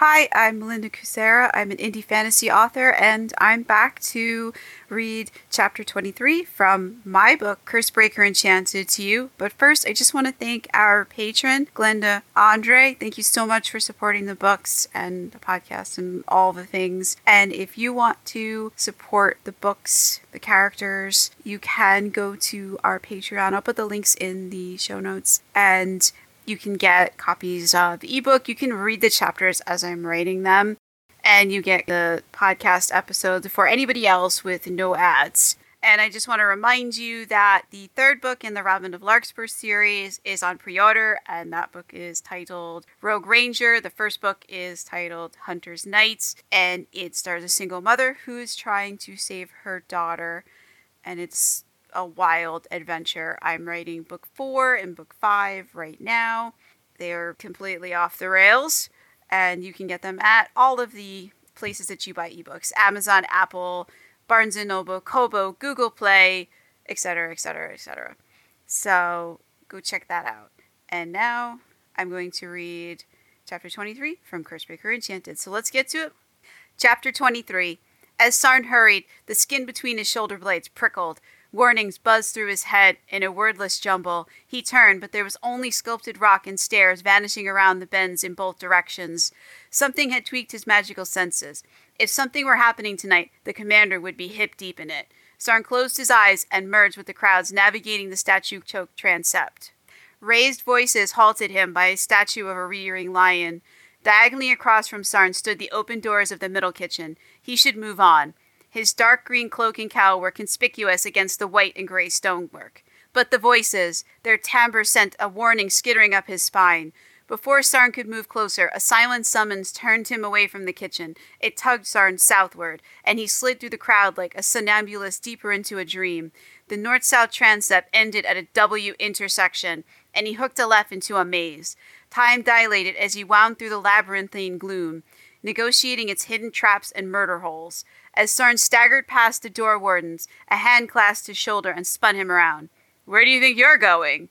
Hi, I'm Melinda Kucsera. I'm an indie fantasy author, and I'm back to read chapter 23 from my book, Cursebreaker Enchanted, to you. But first, I just want to thank our patron, Glenda Andre. Thank you so much for supporting the books and the podcast and all the things. And if you want to support the books, the characters, you can go to our Patreon. I'll put the links in the show notes. And you can get copies of the ebook. You can read the chapters as I'm writing them. And you get the podcast episodes for anybody else with no ads. And I just want to remind you that the third book in the Robin of Larkspur series is on pre order, and that book is titled Rogue Ranger. The first book is titled Hunter's Knights, and it stars a single mother who is trying to save her daughter. And it's a wild adventure. I'm writing book four and book five right now. They're completely off the rails, and you can get them at all of the places that you buy ebooks Amazon, Apple, Barnes and Noble, Kobo, Google Play, etc., etc., etc. So go check that out. And now I'm going to read chapter 23 from Cursebreaker Enchanted. So let's get to it. Chapter 23. As Sarn hurried, the skin between his shoulder blades prickled. Warnings buzzed through his head in a wordless jumble. He turned, but there was only sculpted rock and stairs vanishing around the bends in both directions. Something had tweaked his magical senses. If something were happening tonight, the commander would be hip deep in it. Sarn closed his eyes and merged with the crowds navigating the statue choked transept. Raised voices halted him by a statue of a rearing lion. Diagonally across from Sarn stood the open doors of the middle kitchen. He should move on. His dark green cloak and cowl were conspicuous against the white and gray stonework. But the voices, their timbre sent a warning skittering up his spine. Before Sarn could move closer, a silent summons turned him away from the kitchen. It tugged Sarn southward, and he slid through the crowd like a somnambulist deeper into a dream. The north south transept ended at a W intersection, and he hooked a left into a maze. Time dilated as he wound through the labyrinthine gloom, negotiating its hidden traps and murder holes. As Sarn staggered past the door wardens, a hand clasped his shoulder and spun him around. Where do you think you're going?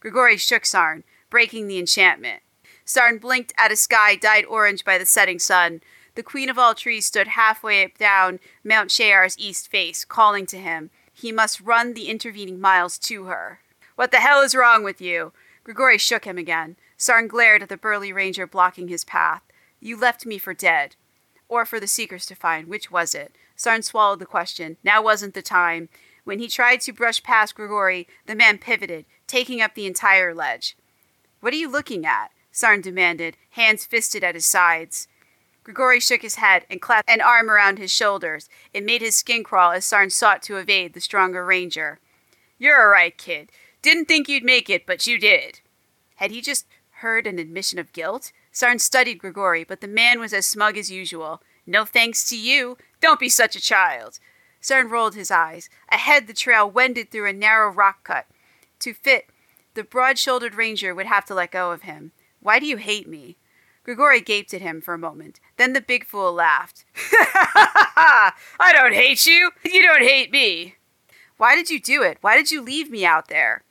Grigori shook Sarn, breaking the enchantment. Sarn blinked at a sky dyed orange by the setting sun. The queen of all trees stood halfway up down Mount Shayar's east face, calling to him. He must run the intervening miles to her. What the hell is wrong with you? Grigori shook him again. Sarn glared at the burly ranger blocking his path. You left me for dead or for the seekers to find. Which was it? Sarn swallowed the question. Now wasn't the time. When he tried to brush past Grigori, the man pivoted, taking up the entire ledge. What are you looking at? Sarn demanded, hands fisted at his sides. Grigori shook his head and clasped an arm around his shoulders. It made his skin crawl as Sarn sought to evade the stronger ranger. You're all right, kid. Didn't think you'd make it, but you did. Had he just heard an admission of guilt? Sarn studied Grigori, but the man was as smug as usual. No thanks to you. Don't be such a child. Sarn rolled his eyes. Ahead, the trail wended through a narrow rock cut. To fit, the broad shouldered ranger would have to let go of him. Why do you hate me? Grigori gaped at him for a moment. Then the big fool laughed. I don't hate you. You don't hate me. Why did you do it? Why did you leave me out there?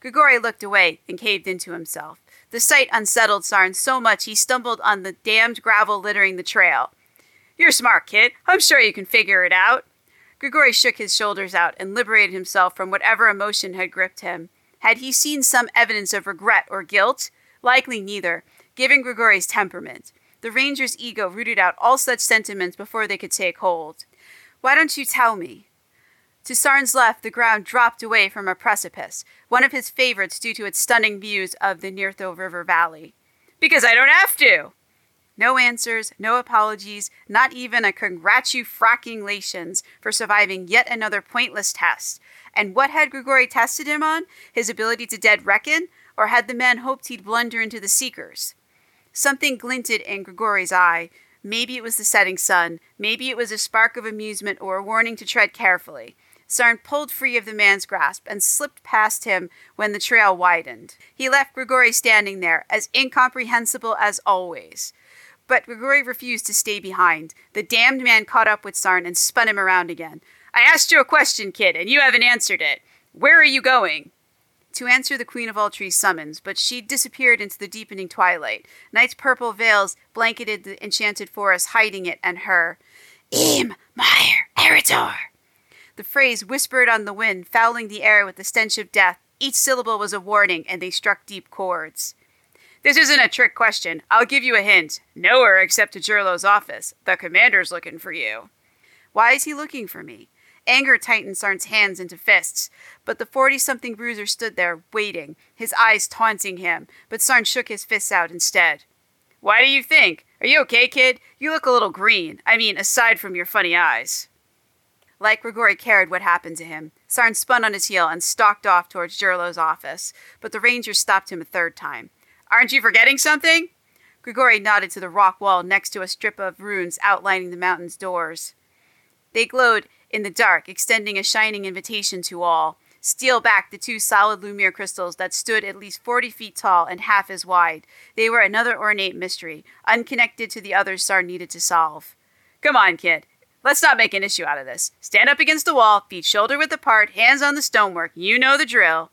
Grigori looked away and caved into himself. The sight unsettled Sarn so much he stumbled on the damned gravel littering the trail. You're smart, kid. I'm sure you can figure it out. Grigori shook his shoulders out and liberated himself from whatever emotion had gripped him. Had he seen some evidence of regret or guilt? Likely neither, given Grigori's temperament. The ranger's ego rooted out all such sentiments before they could take hold. Why don't you tell me? To Sarn's left, the ground dropped away from a precipice, one of his favorites due to its stunning views of the Neartho River Valley. Because I don't have to! No answers, no apologies, not even a congratulations for surviving yet another pointless test. And what had Grigori tested him on? His ability to dead reckon? Or had the man hoped he'd blunder into the Seekers? Something glinted in Grigori's eye. Maybe it was the setting sun. Maybe it was a spark of amusement or a warning to tread carefully. Sarn pulled free of the man's grasp and slipped past him when the trail widened. He left Grigori standing there, as incomprehensible as always. But Grigori refused to stay behind. The damned man caught up with Sarn and spun him around again. I asked you a question, kid, and you haven't answered it. Where are you going? to answer the Queen of All Trees' summons, but she disappeared into the deepening twilight. Night's purple veils blanketed the enchanted forest, hiding it and her. Im, Meyer, Eridor. The phrase whispered on the wind, fouling the air with the stench of death. Each syllable was a warning, and they struck deep chords. This isn't a trick question. I'll give you a hint. Nowhere except to Jurlo's office. The commander's looking for you. Why is he looking for me? Anger tightened Sarn's hands into fists, but the forty something bruiser stood there, waiting, his eyes taunting him, but Sarn shook his fists out instead. Why do you think? Are you okay, kid? You look a little green. I mean, aside from your funny eyes. Like Grigori cared what happened to him, Sarn spun on his heel and stalked off towards Jurlo's office, but the ranger stopped him a third time. Aren't you forgetting something? Grigori nodded to the rock wall next to a strip of runes outlining the mountain's doors. They glowed in the dark, extending a shining invitation to all. Steal back the two solid Lumiere crystals that stood at least 40 feet tall and half as wide. They were another ornate mystery, unconnected to the others Sarn needed to solve. Come on, kid. Let's not make an issue out of this. Stand up against the wall, feet shoulder width apart, hands on the stonework. You know the drill.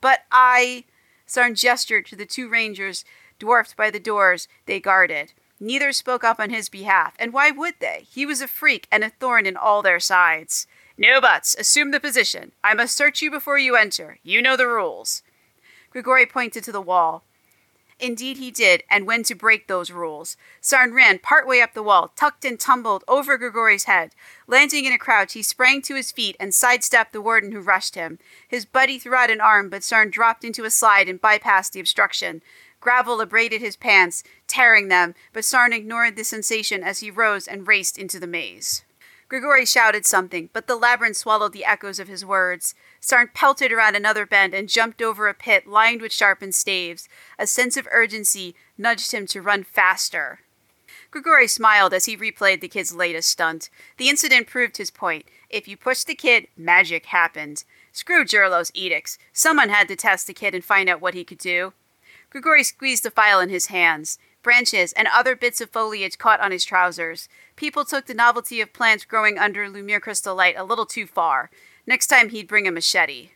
But I. Sarn gestured to the two rangers, dwarfed by the doors they guarded. Neither spoke up on his behalf, and why would they? He was a freak and a thorn in all their sides. No buts. Assume the position. I must search you before you enter. You know the rules. Grigori pointed to the wall. Indeed, he did, and when to break those rules. Sarn ran partway up the wall, tucked and tumbled over Grigori's head. Landing in a crouch, he sprang to his feet and sidestepped the warden who rushed him. His buddy threw out an arm, but Sarn dropped into a slide and bypassed the obstruction. Gravel abraded his pants, tearing them, but Sarn ignored the sensation as he rose and raced into the maze. Grigori shouted something, but the labyrinth swallowed the echoes of his words. Sarn pelted around another bend and jumped over a pit lined with sharpened staves. A sense of urgency nudged him to run faster. Grigori smiled as he replayed the kid's latest stunt. The incident proved his point. If you pushed the kid, magic happened. Screw Jurlo's edicts. Someone had to test the kid and find out what he could do. Grigori squeezed the file in his hands. Branches and other bits of foliage caught on his trousers. People took the novelty of plants growing under Lumiere crystal light a little too far. Next time he'd bring a machete.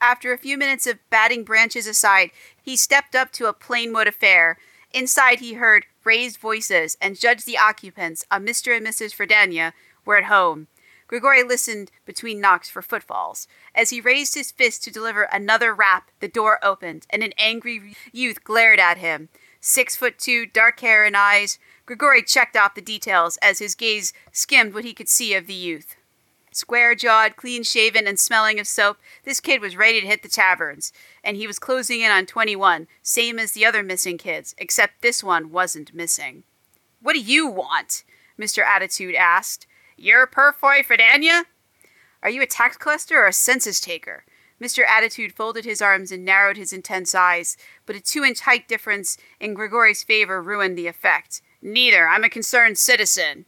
After a few minutes of batting branches aside, he stepped up to a plain wood affair. Inside, he heard raised voices and judged the occupants, a Mr. and Mrs. Verdania, were at home. Grigori listened between knocks for footfalls. As he raised his fist to deliver another rap, the door opened, and an angry youth glared at him. Six foot two, dark hair and eyes. Grigori checked off the details as his gaze skimmed what he could see of the youth. Square jawed, clean shaven, and smelling of soap, this kid was ready to hit the taverns, and he was closing in on 21, same as the other missing kids, except this one wasn't missing. What do you want? Mr. Attitude asked. You're Purfoy Verdania? Are you a tax collector or a census taker? Mr. Attitude folded his arms and narrowed his intense eyes, but a two inch height difference in Grigori's favor ruined the effect. Neither. I'm a concerned citizen.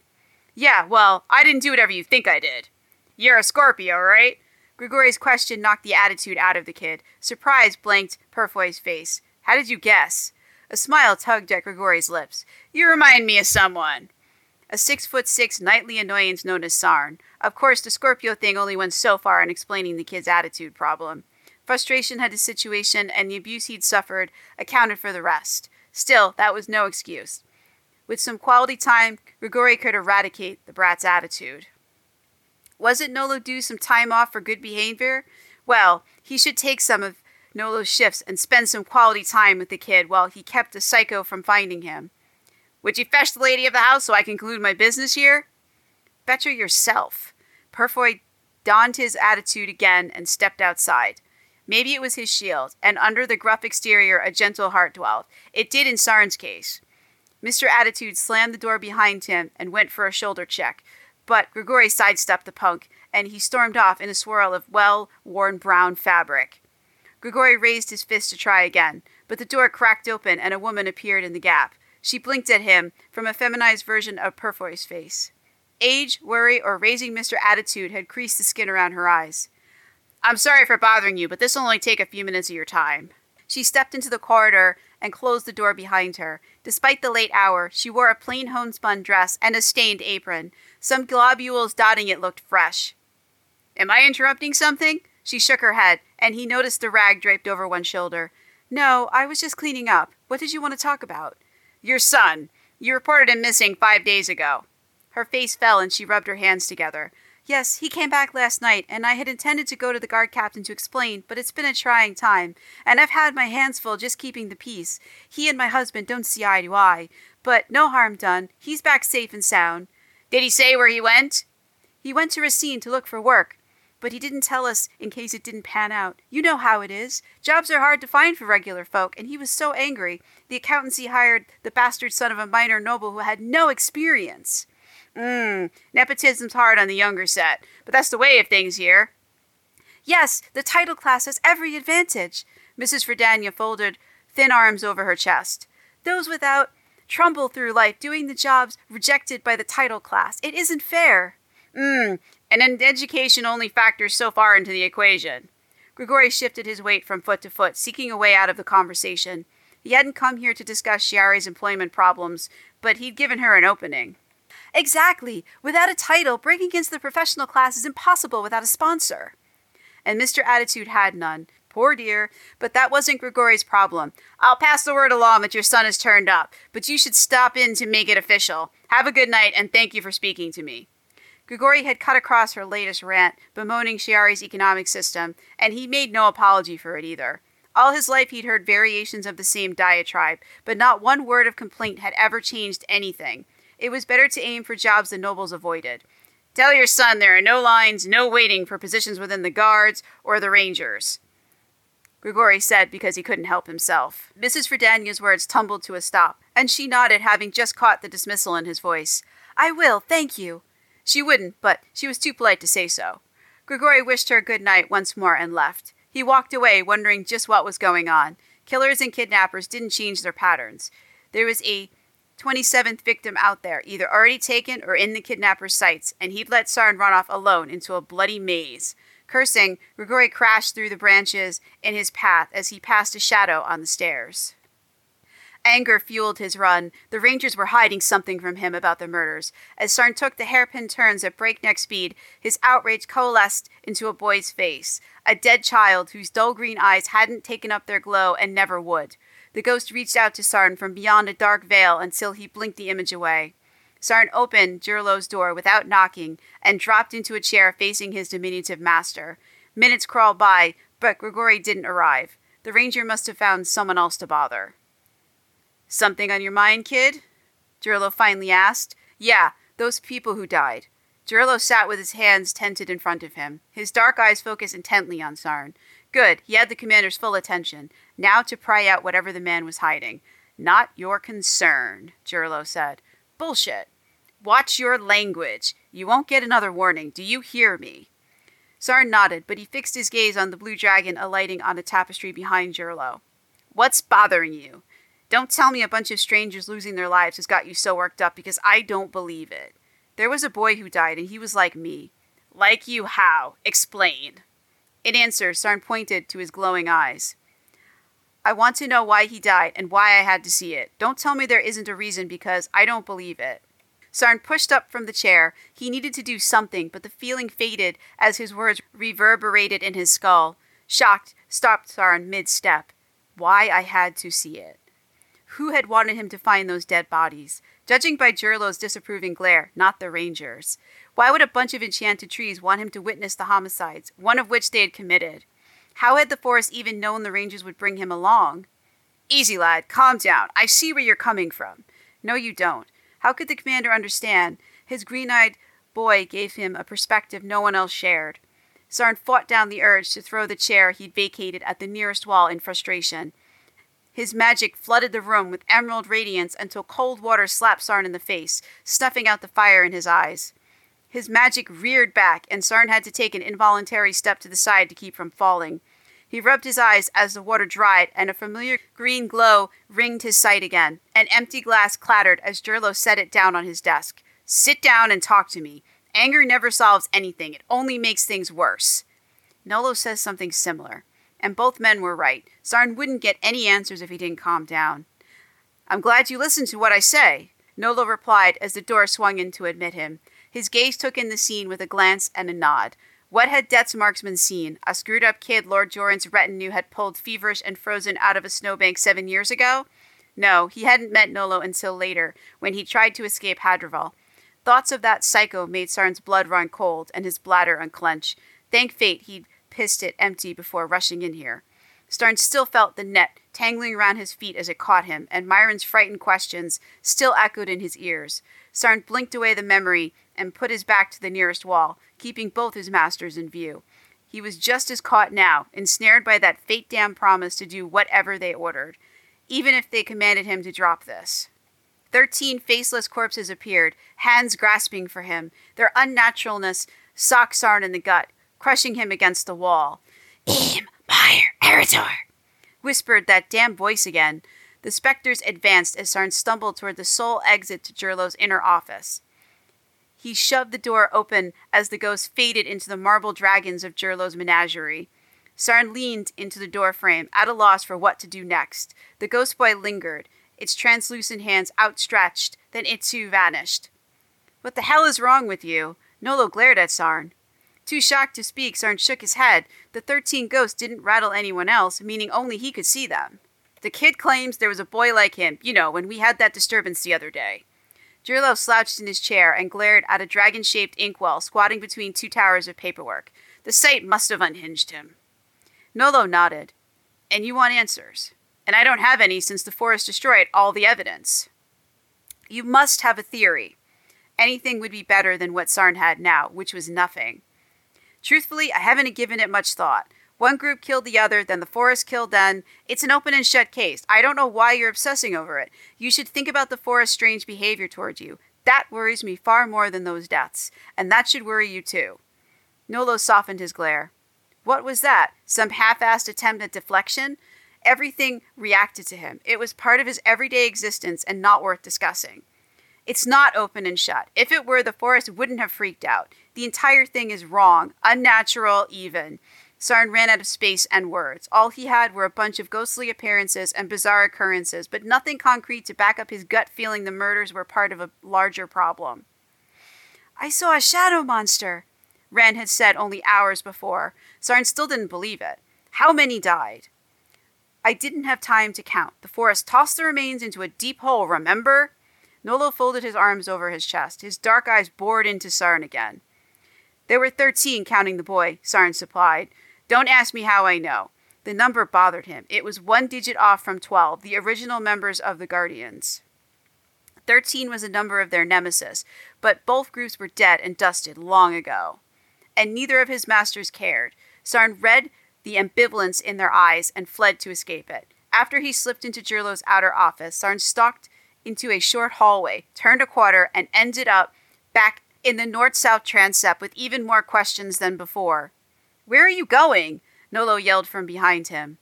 Yeah, well, I didn't do whatever you think I did. You're a Scorpio, right? Grigori's question knocked the attitude out of the kid. Surprise blanked Purfoy's face. How did you guess? A smile tugged at Grigori's lips. You remind me of someone a six foot six nightly annoyance known as Sarn. Of course, the Scorpio thing only went so far in explaining the kid's attitude problem. Frustration at his situation, and the abuse he'd suffered accounted for the rest. Still, that was no excuse. With some quality time, Grigori could eradicate the brat's attitude. Wasn't Nolo due some time off for good behavior? Well, he should take some of Nolo's shifts and spend some quality time with the kid while he kept the psycho from finding him. Would you fetch the lady of the house so I can conclude my business here? Better yourself. Purfoy donned his attitude again and stepped outside. Maybe it was his shield, and under the gruff exterior a gentle heart dwelt. It did in Sarn's case. Mr. Attitude slammed the door behind him and went for a shoulder check, but Grigori sidestepped the punk, and he stormed off in a swirl of well worn brown fabric. Grigori raised his fist to try again, but the door cracked open and a woman appeared in the gap. She blinked at him from a feminized version of Purfoy's face. Age, worry, or raising Mr. Attitude had creased the skin around her eyes. I'm sorry for bothering you, but this will only take a few minutes of your time. She stepped into the corridor and closed the door behind her. Despite the late hour, she wore a plain homespun dress and a stained apron. Some globules dotting it looked fresh. Am I interrupting something? She shook her head, and he noticed the rag draped over one shoulder. No, I was just cleaning up. What did you want to talk about? Your son. You reported him missing five days ago. Her face fell and she rubbed her hands together. Yes, he came back last night, and I had intended to go to the guard captain to explain, but it's been a trying time, and I've had my hands full just keeping the peace. He and my husband don't see eye to eye, but no harm done. He's back safe and sound. Did he say where he went? He went to Racine to look for work, but he didn't tell us in case it didn't pan out. You know how it is. Jobs are hard to find for regular folk, and he was so angry. The accountancy hired the bastard son of a minor noble who had no experience. Mmm, nepotism's hard on the younger set, but that's the way of things here. Yes, the title class has every advantage. Mrs. Verdania folded thin arms over her chest. Those without trumble through life doing the jobs rejected by the title class. It isn't fair. Mmm, and education only factors so far into the equation. Grigori shifted his weight from foot to foot, seeking a way out of the conversation. He hadn't come here to discuss Chiari's employment problems, but he'd given her an opening. Exactly. Without a title, breaking into the professional class is impossible without a sponsor. And Mr. Attitude had none. Poor dear. But that wasn't Grigori's problem. I'll pass the word along that your son has turned up, but you should stop in to make it official. Have a good night, and thank you for speaking to me. Grigori had cut across her latest rant, bemoaning Chiari's economic system, and he made no apology for it either. All his life he'd heard variations of the same diatribe, but not one word of complaint had ever changed anything. It was better to aim for jobs the nobles avoided. Tell your son there are no lines, no waiting for positions within the Guards or the Rangers. Grigori said because he couldn't help himself. Mrs. Verdania's words tumbled to a stop, and she nodded, having just caught the dismissal in his voice. I will, thank you. She wouldn't, but she was too polite to say so. Grigori wished her good night once more and left. He walked away, wondering just what was going on. Killers and kidnappers didn't change their patterns. There was a 27th victim out there, either already taken or in the kidnapper's sights, and he'd let Sarn run off alone into a bloody maze. Cursing, Grigori crashed through the branches in his path as he passed a shadow on the stairs. Anger fueled his run. The Rangers were hiding something from him about the murders. As Sarn took the hairpin turns at breakneck speed, his outrage coalesced into a boy's face, a dead child whose dull green eyes hadn't taken up their glow and never would. The ghost reached out to Sarn from beyond a dark veil until he blinked the image away. Sarn opened Jirlo's door without knocking and dropped into a chair facing his diminutive master. Minutes crawled by, but Grigori didn't arrive. The ranger must have found someone else to bother. Something on your mind, kid? Jirlo finally asked. Yeah, those people who died. Jirlo sat with his hands tented in front of him, his dark eyes focused intently on Sarn. Good, he had the commander's full attention, now to pry out whatever the man was hiding. Not your concern, Jirlo said. Bullshit. Watch your language. You won't get another warning. Do you hear me? Sarn nodded, but he fixed his gaze on the blue dragon alighting on a tapestry behind Jirlo. What's bothering you? Don't tell me a bunch of strangers losing their lives has got you so worked up because I don't believe it. There was a boy who died, and he was like me. Like you how? Explain. In answer, Sarn pointed to his glowing eyes. I want to know why he died and why I had to see it. Don't tell me there isn't a reason because I don't believe it. Sarn pushed up from the chair. He needed to do something, but the feeling faded as his words reverberated in his skull. Shocked, stopped Sarn mid step. Why I had to see it. Who had wanted him to find those dead bodies? Judging by Jirlo's disapproving glare, not the Rangers. Why would a bunch of enchanted trees want him to witness the homicides, one of which they had committed? How had the forest even known the Rangers would bring him along? Easy, lad, calm down. I see where you're coming from. No, you don't. How could the commander understand? His green eyed boy gave him a perspective no one else shared. Sarn fought down the urge to throw the chair he'd vacated at the nearest wall in frustration. His magic flooded the room with emerald radiance until cold water slapped Sarn in the face, snuffing out the fire in his eyes. His magic reared back, and Sarn had to take an involuntary step to the side to keep from falling. He rubbed his eyes as the water dried, and a familiar green glow ringed his sight again. An empty glass clattered as Jirlo set it down on his desk. Sit down and talk to me. Anger never solves anything, it only makes things worse. Nolo says something similar and both men were right. Sarn wouldn't get any answers if he didn't calm down. I'm glad you listened to what I say, Nolo replied as the door swung in to admit him. His gaze took in the scene with a glance and a nod. What had Death's marksman seen? A screwed up kid Lord Joran's retinue had pulled feverish and frozen out of a snowbank seven years ago? No, he hadn't met Nolo until later, when he tried to escape Hadrival. Thoughts of that psycho made Sarn's blood run cold and his bladder unclench. Thank fate he'd pissed it empty before rushing in here. Sarn still felt the net tangling around his feet as it caught him, and Myron's frightened questions still echoed in his ears. Sarn blinked away the memory and put his back to the nearest wall, keeping both his masters in view. He was just as caught now, ensnared by that fate damned promise to do whatever they ordered, even if they commanded him to drop this. Thirteen faceless corpses appeared, hands grasping for him, their unnaturalness socked Sarn in the gut, crushing him against the wall. Im, Eritor, whispered that damn voice again. The specters advanced as Sarn stumbled toward the sole exit to Jurlo's inner office. He shoved the door open as the ghost faded into the marble dragons of Jurlo's menagerie. Sarn leaned into the doorframe, at a loss for what to do next. The ghost boy lingered, its translucent hands outstretched, then it too vanished. What the hell is wrong with you? Nolo glared at Sarn. Too shocked to speak, Sarn shook his head. The thirteen ghosts didn't rattle anyone else, meaning only he could see them. The kid claims there was a boy like him, you know, when we had that disturbance the other day. Jurlo slouched in his chair and glared at a dragon shaped inkwell squatting between two towers of paperwork. The sight must have unhinged him. Nolo nodded. And you want answers. And I don't have any since the forest destroyed all the evidence. You must have a theory. Anything would be better than what Sarn had now, which was nothing. Truthfully, I haven't given it much thought. One group killed the other, then the forest killed them. It's an open and shut case. I don't know why you're obsessing over it. You should think about the forest's strange behavior towards you. That worries me far more than those deaths, and that should worry you too. Nolo softened his glare. What was that? Some half assed attempt at deflection? Everything reacted to him. It was part of his everyday existence and not worth discussing. It's not open and shut. If it were, the forest wouldn't have freaked out. The entire thing is wrong, unnatural, even. Sarn ran out of space and words. All he had were a bunch of ghostly appearances and bizarre occurrences, but nothing concrete to back up his gut feeling the murders were part of a larger problem. I saw a shadow monster, Ran had said only hours before. Sarn still didn't believe it. How many died? I didn't have time to count. The forest tossed the remains into a deep hole, remember? Nolo folded his arms over his chest. His dark eyes bored into Sarn again. There were thirteen, counting the boy, Sarn supplied. Don't ask me how I know. The number bothered him. It was one digit off from 12, the original members of the Guardians. 13 was a number of their nemesis, but both groups were dead and dusted long ago. And neither of his masters cared. Sarn read the ambivalence in their eyes and fled to escape it. After he slipped into Jurlo's outer office, Sarn stalked into a short hallway, turned a quarter, and ended up back in the north south transept with even more questions than before. Where are you going? Nolo yelled from behind him.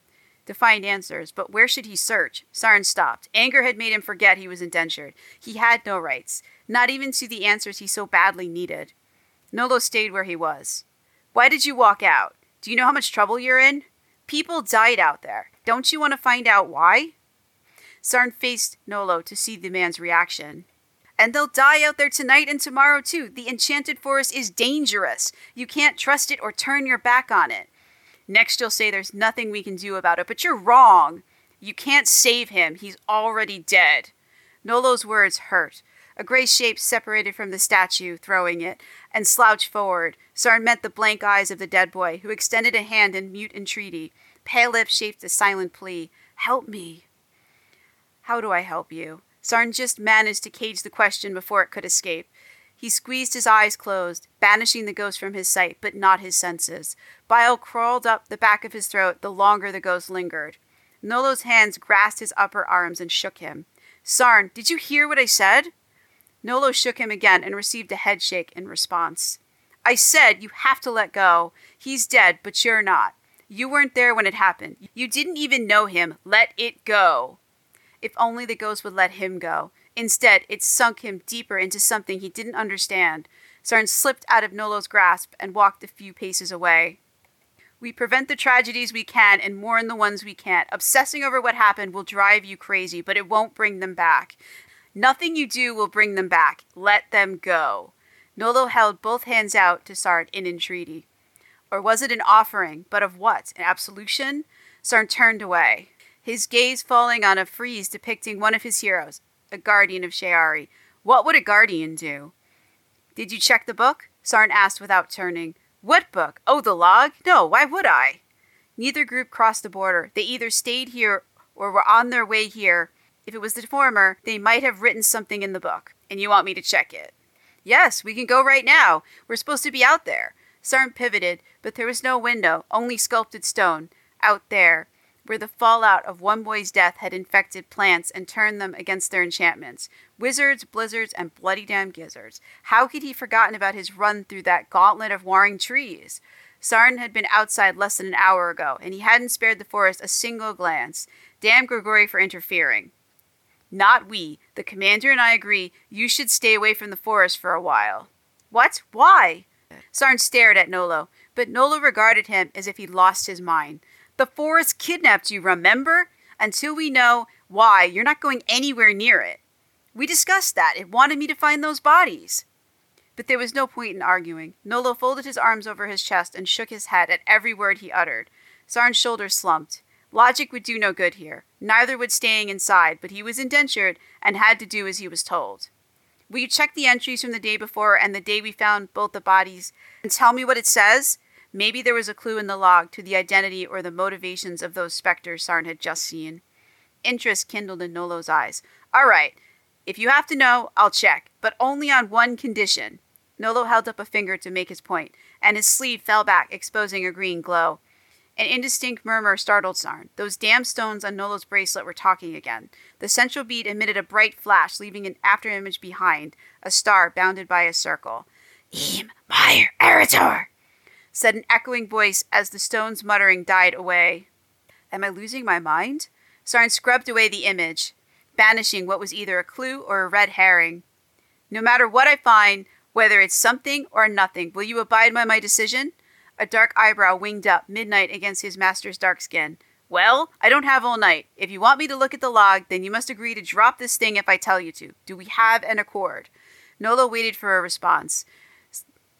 To find answers, but where should he search? Sarn stopped. Anger had made him forget he was indentured. He had no rights, not even to the answers he so badly needed. Nolo stayed where he was. Why did you walk out? Do you know how much trouble you're in? People died out there. Don't you want to find out why? Sarn faced Nolo to see the man's reaction. And they'll die out there tonight and tomorrow too. The enchanted forest is dangerous. You can't trust it or turn your back on it. Next, you'll say there's nothing we can do about it, but you're wrong. You can't save him. He's already dead. Nolo's words hurt. A gray shape separated from the statue, throwing it, and slouched forward. Sarn met the blank eyes of the dead boy, who extended a hand in mute entreaty. Pale lips shaped a silent plea. Help me. How do I help you? Sarn just managed to cage the question before it could escape. He squeezed his eyes closed, banishing the ghost from his sight, but not his senses. Bile crawled up the back of his throat the longer the ghost lingered. Nolo's hands grasped his upper arms and shook him. Sarn, did you hear what I said? Nolo shook him again and received a head shake in response. I said you have to let go. He's dead, but you're not. You weren't there when it happened. You didn't even know him. Let it go. If only the ghost would let him go. Instead, it sunk him deeper into something he didn't understand. Sarn slipped out of Nolo's grasp and walked a few paces away. We prevent the tragedies we can and mourn the ones we can't. Obsessing over what happened will drive you crazy, but it won't bring them back. Nothing you do will bring them back. Let them go. Nolo held both hands out to Sarn in entreaty. Or was it an offering, but of what? An absolution? Sarn turned away, his gaze falling on a frieze depicting one of his heroes, a guardian of Shayari. What would a guardian do? Did you check the book? Sarn asked without turning. What book? Oh, the log? No, why would I? Neither group crossed the border. They either stayed here or were on their way here. If it was the former, they might have written something in the book, and you want me to check it. Yes, we can go right now. We're supposed to be out there. Sarn pivoted, but there was no window, only sculpted stone. Out there, where the fallout of one boy's death had infected plants and turned them against their enchantments. Wizards, blizzards, and bloody damn gizzards. How could he forgotten about his run through that gauntlet of warring trees? Sarn had been outside less than an hour ago, and he hadn't spared the forest a single glance. Damn Grigori for interfering. Not we. The commander and I agree you should stay away from the forest for a while. What? Why? Sarn stared at Nolo, but Nolo regarded him as if he'd lost his mind. The forest kidnapped you, remember? Until we know why, you're not going anywhere near it. We discussed that. It wanted me to find those bodies. But there was no point in arguing. Nolo folded his arms over his chest and shook his head at every word he uttered. Sarn's shoulders slumped. Logic would do no good here. Neither would staying inside, but he was indentured and had to do as he was told. Will you check the entries from the day before and the day we found both the bodies and tell me what it says? Maybe there was a clue in the log to the identity or the motivations of those specters Sarn had just seen. Interest kindled in Nolo's eyes. All right, if you have to know, I'll check, but only on one condition. Nolo held up a finger to make his point, and his sleeve fell back, exposing a green glow. An indistinct murmur startled Sarn. Those damn stones on Nolo's bracelet were talking again. The central bead emitted a bright flash, leaving an afterimage behind, a star bounded by a circle. Eam, Meyer, Eritor! Said an echoing voice as the stone's muttering died away. Am I losing my mind? Sarn scrubbed away the image, banishing what was either a clue or a red herring. No matter what I find, whether it's something or nothing, will you abide by my decision? A dark eyebrow winged up midnight against his master's dark skin. Well, I don't have all night. If you want me to look at the log, then you must agree to drop this thing if I tell you to. Do we have an accord? Nolo waited for a response.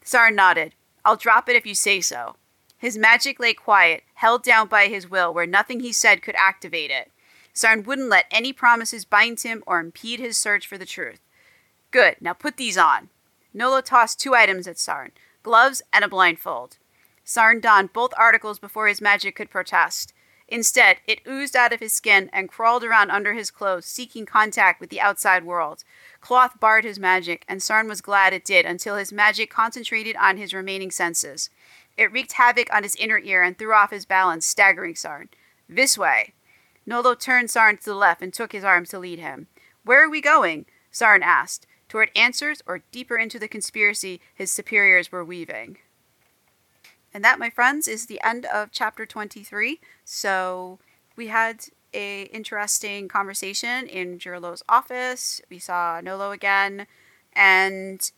Sarn nodded. I'll drop it if you say so. His magic lay quiet, held down by his will, where nothing he said could activate it. Sarn wouldn't let any promises bind him or impede his search for the truth. Good, now put these on. Nolo tossed two items at Sarn gloves and a blindfold. Sarn donned both articles before his magic could protest. Instead, it oozed out of his skin and crawled around under his clothes, seeking contact with the outside world. Cloth barred his magic, and Sarn was glad it did until his magic concentrated on his remaining senses. It wreaked havoc on his inner ear and threw off his balance, staggering Sarn. This way. Nolo turned Sarn to the left and took his arm to lead him. Where are we going? Sarn asked. Toward answers or deeper into the conspiracy his superiors were weaving. And that, my friends, is the end of chapter 23. So we had a interesting conversation in Jirlo's office. We saw Nolo again, and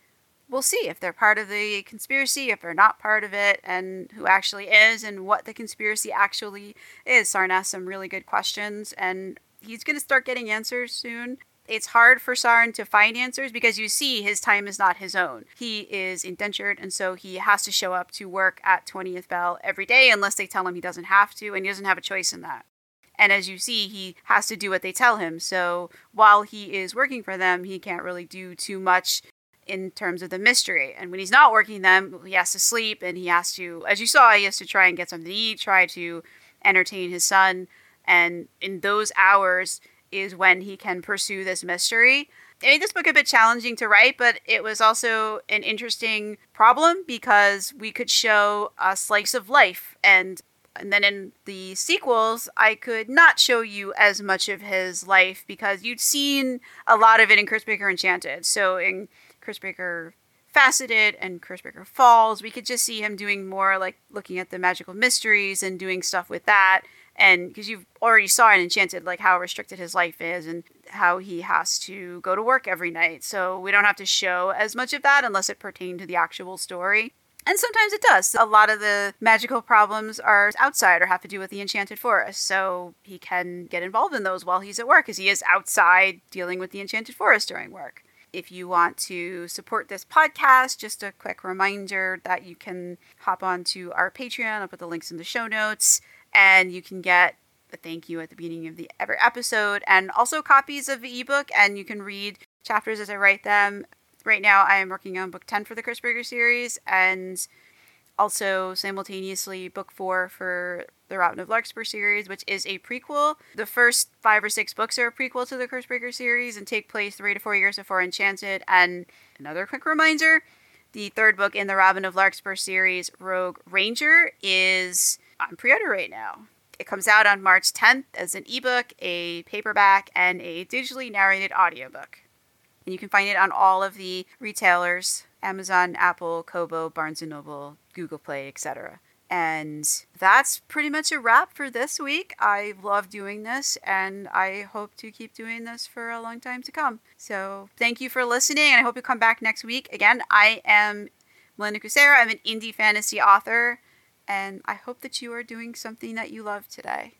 we'll see if they're part of the conspiracy, if they're not part of it, and who actually is, and what the conspiracy actually is. Sarn asked some really good questions, and he's going to start getting answers soon it's hard for Sarn to find answers because you see his time is not his own. He is indentured, and so he has to show up to work at 20th Bell every day unless they tell him he doesn't have to, and he doesn't have a choice in that. And as you see, he has to do what they tell him. So while he is working for them, he can't really do too much in terms of the mystery. And when he's not working them, he has to sleep and he has to, as you saw, he has to try and get something to eat, try to entertain his son. And in those hours, is when he can pursue this mystery. I made this book a bit challenging to write, but it was also an interesting problem because we could show a slice of life and and then in the sequels, I could not show you as much of his life because you'd seen a lot of it in Cursebreaker Enchanted. So in Cursebreaker Faceted and Cursebreaker Falls, we could just see him doing more like looking at the magical mysteries and doing stuff with that and because you've already saw in enchanted like how restricted his life is and how he has to go to work every night so we don't have to show as much of that unless it pertained to the actual story and sometimes it does. A lot of the magical problems are outside or have to do with the enchanted forest. So he can get involved in those while he's at work, as he is outside dealing with the enchanted forest during work. If you want to support this podcast, just a quick reminder that you can hop on to our Patreon. I'll put the links in the show notes, and you can get a thank you at the beginning of the every episode, and also copies of the ebook, and you can read chapters as I write them. Right now, I am working on book 10 for the Cursebreaker series, and also simultaneously book four for the Robin of Larkspur series, which is a prequel. The first five or six books are a prequel to the Cursebreaker series and take place three to four years before Enchanted. And another quick reminder the third book in the Robin of Larkspur series, Rogue Ranger, is on pre order right now. It comes out on March 10th as an ebook, a paperback, and a digitally narrated audiobook. And you can find it on all of the retailers Amazon, Apple, Kobo, Barnes & Noble, Google Play, etc. And that's pretty much a wrap for this week. I love doing this and I hope to keep doing this for a long time to come. So thank you for listening and I hope you come back next week. Again, I am Melinda Kucsera. I'm an indie fantasy author and I hope that you are doing something that you love today.